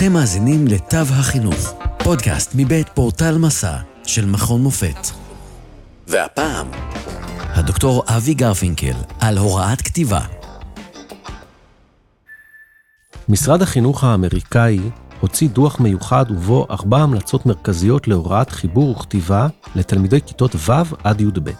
אתם מאזינים לתו החינוך, פודקאסט מבית פורטל מסע של מכון מופת. והפעם, הדוקטור אבי גרפינקל על הוראת כתיבה. משרד החינוך האמריקאי הוציא דוח מיוחד ובו ארבע המלצות מרכזיות להוראת חיבור וכתיבה לתלמידי כיתות ו' עד י"ב.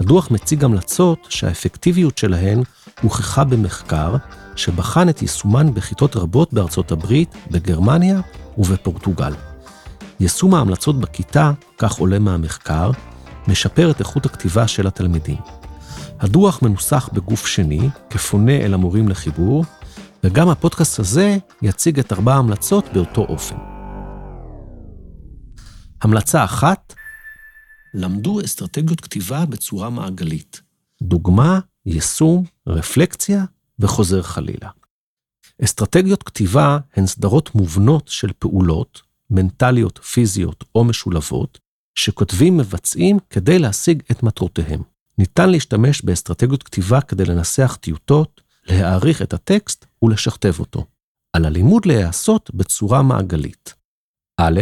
הדוח מציג המלצות שהאפקטיביות שלהן הוכחה במחקר שבחן את יישומן בכיתות רבות בארצות הברית, בגרמניה ובפורטוגל. יישום ההמלצות בכיתה, כך עולה מהמחקר, משפר את איכות הכתיבה של התלמידים. הדוח מנוסח בגוף שני, כפונה אל המורים לחיבור, וגם הפודקאסט הזה יציג את ארבע ההמלצות באותו אופן. המלצה אחת, למדו אסטרטגיות כתיבה בצורה מעגלית. דוגמה, יישום, רפלקציה וחוזר חלילה. אסטרטגיות כתיבה הן סדרות מובנות של פעולות, מנטליות, פיזיות או משולבות, שכותבים מבצעים כדי להשיג את מטרותיהם. ניתן להשתמש באסטרטגיות כתיבה כדי לנסח טיוטות, להעריך את הטקסט ולשכתב אותו. על הלימוד להיעשות בצורה מעגלית. א',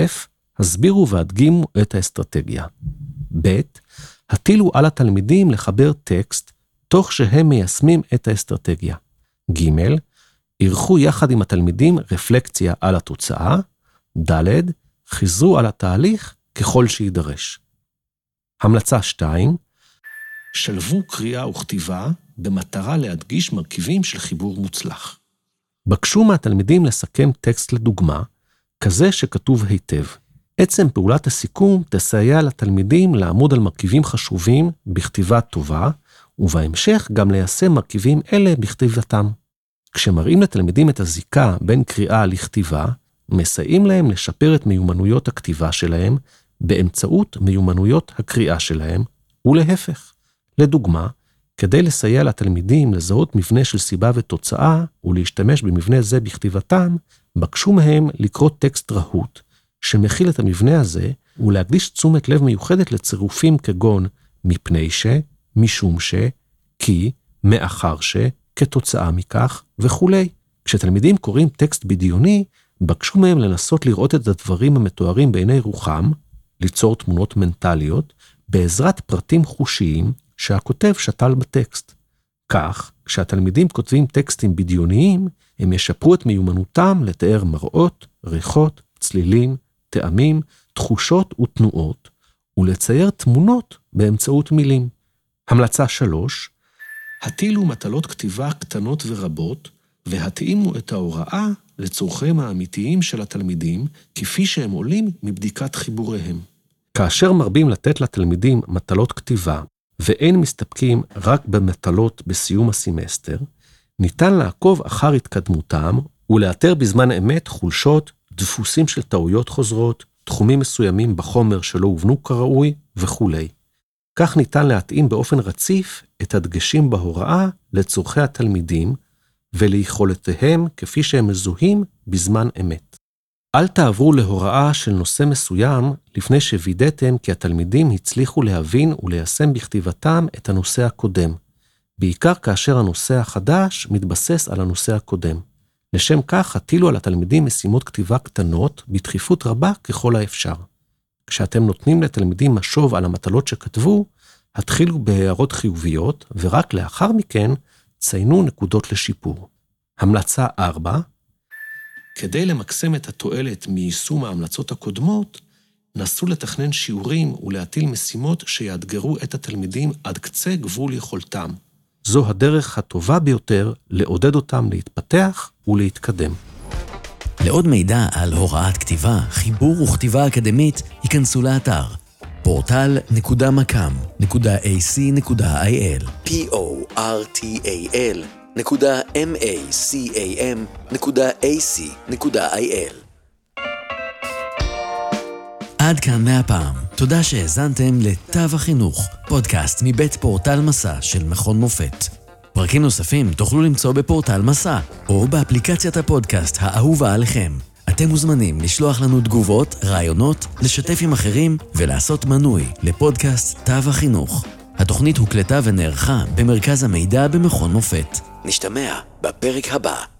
הסבירו והדגימו את האסטרטגיה. ב', הטילו על התלמידים לחבר טקסט תוך שהם מיישמים את האסטרטגיה. ג', ערכו יחד עם התלמידים רפלקציה על התוצאה. ד', חיזרו על התהליך ככל שיידרש. המלצה 2, שלבו קריאה וכתיבה במטרה להדגיש מרכיבים של חיבור מוצלח. בקשו מהתלמידים לסכם טקסט לדוגמה, כזה שכתוב היטב. עצם פעולת הסיכום תסייע לתלמידים לעמוד על מרכיבים חשובים בכתיבה טובה, ובהמשך גם ליישם מרכיבים אלה בכתיבתם. כשמראים לתלמידים את הזיקה בין קריאה לכתיבה, מסייעים להם לשפר את מיומנויות הכתיבה שלהם באמצעות מיומנויות הקריאה שלהם, ולהפך. לדוגמה, כדי לסייע לתלמידים לזהות מבנה של סיבה ותוצאה ולהשתמש במבנה זה בכתיבתם, בקשו מהם לקרוא טקסט רהוט, שמכיל את המבנה הזה, ולהקדיש תשומת לב מיוחדת לצירופים כגון מפני ש, משום ש, כי, מאחר ש, כתוצאה מכך וכולי. כשתלמידים קוראים טקסט בדיוני, בקשו מהם לנסות לראות את הדברים המתוארים בעיני רוחם, ליצור תמונות מנטליות, בעזרת פרטים חושיים שהכותב שתל בטקסט. כך, כשהתלמידים כותבים טקסטים בדיוניים, הם ישפרו את מיומנותם לתאר מראות, ריחות, צלילים, טעמים, תחושות ותנועות, ולצייר תמונות באמצעות מילים. המלצה 3, הטילו מטלות כתיבה קטנות ורבות, והתאימו את ההוראה לצורכיהם האמיתיים של התלמידים, כפי שהם עולים מבדיקת חיבוריהם. כאשר מרבים לתת לתלמידים מטלות כתיבה, ואין מסתפקים רק במטלות בסיום הסמסטר, ניתן לעקוב אחר התקדמותם ולאתר בזמן אמת חולשות, דפוסים של טעויות חוזרות, תחומים מסוימים בחומר שלא הובנו כראוי וכולי. כך ניתן להתאים באופן רציף את הדגשים בהוראה לצורכי התלמידים וליכולותיהם כפי שהם מזוהים בזמן אמת. אל תעברו להוראה של נושא מסוים לפני שווידאתם כי התלמידים הצליחו להבין וליישם בכתיבתם את הנושא הקודם, בעיקר כאשר הנושא החדש מתבסס על הנושא הקודם. לשם כך, הטילו על התלמידים משימות כתיבה קטנות בדחיפות רבה ככל האפשר. כשאתם נותנים לתלמידים משוב על המטלות שכתבו, התחילו בהערות חיוביות, ורק לאחר מכן ציינו נקודות לשיפור. המלצה 4 כדי למקסם את התועלת מיישום ההמלצות הקודמות, נסו לתכנן שיעורים ולהטיל משימות שיאתגרו את התלמידים עד קצה גבול יכולתם. זו הדרך הטובה ביותר לעודד אותם להתפתח ולהתקדם. לעוד מידע על הוראת כתיבה, חיבור וכתיבה אקדמית, היכנסו לאתר portal.macam.ac.il p-o-r-t-a-l נקודה macam.ac.il עד כאן מהפעם. תודה שהאזנתם לתו החינוך, פודקאסט מבית פורטל מסע של מכון מופת. פרקים נוספים תוכלו למצוא בפורטל מסע, או באפליקציית הפודקאסט האהובה עליכם. אתם מוזמנים לשלוח לנו תגובות, רעיונות, לשתף עם אחרים ולעשות מנוי לפודקאסט תו החינוך. התוכנית הוקלטה ונערכה במרכז המידע במכון מופת. נשתמע בפרק הבא.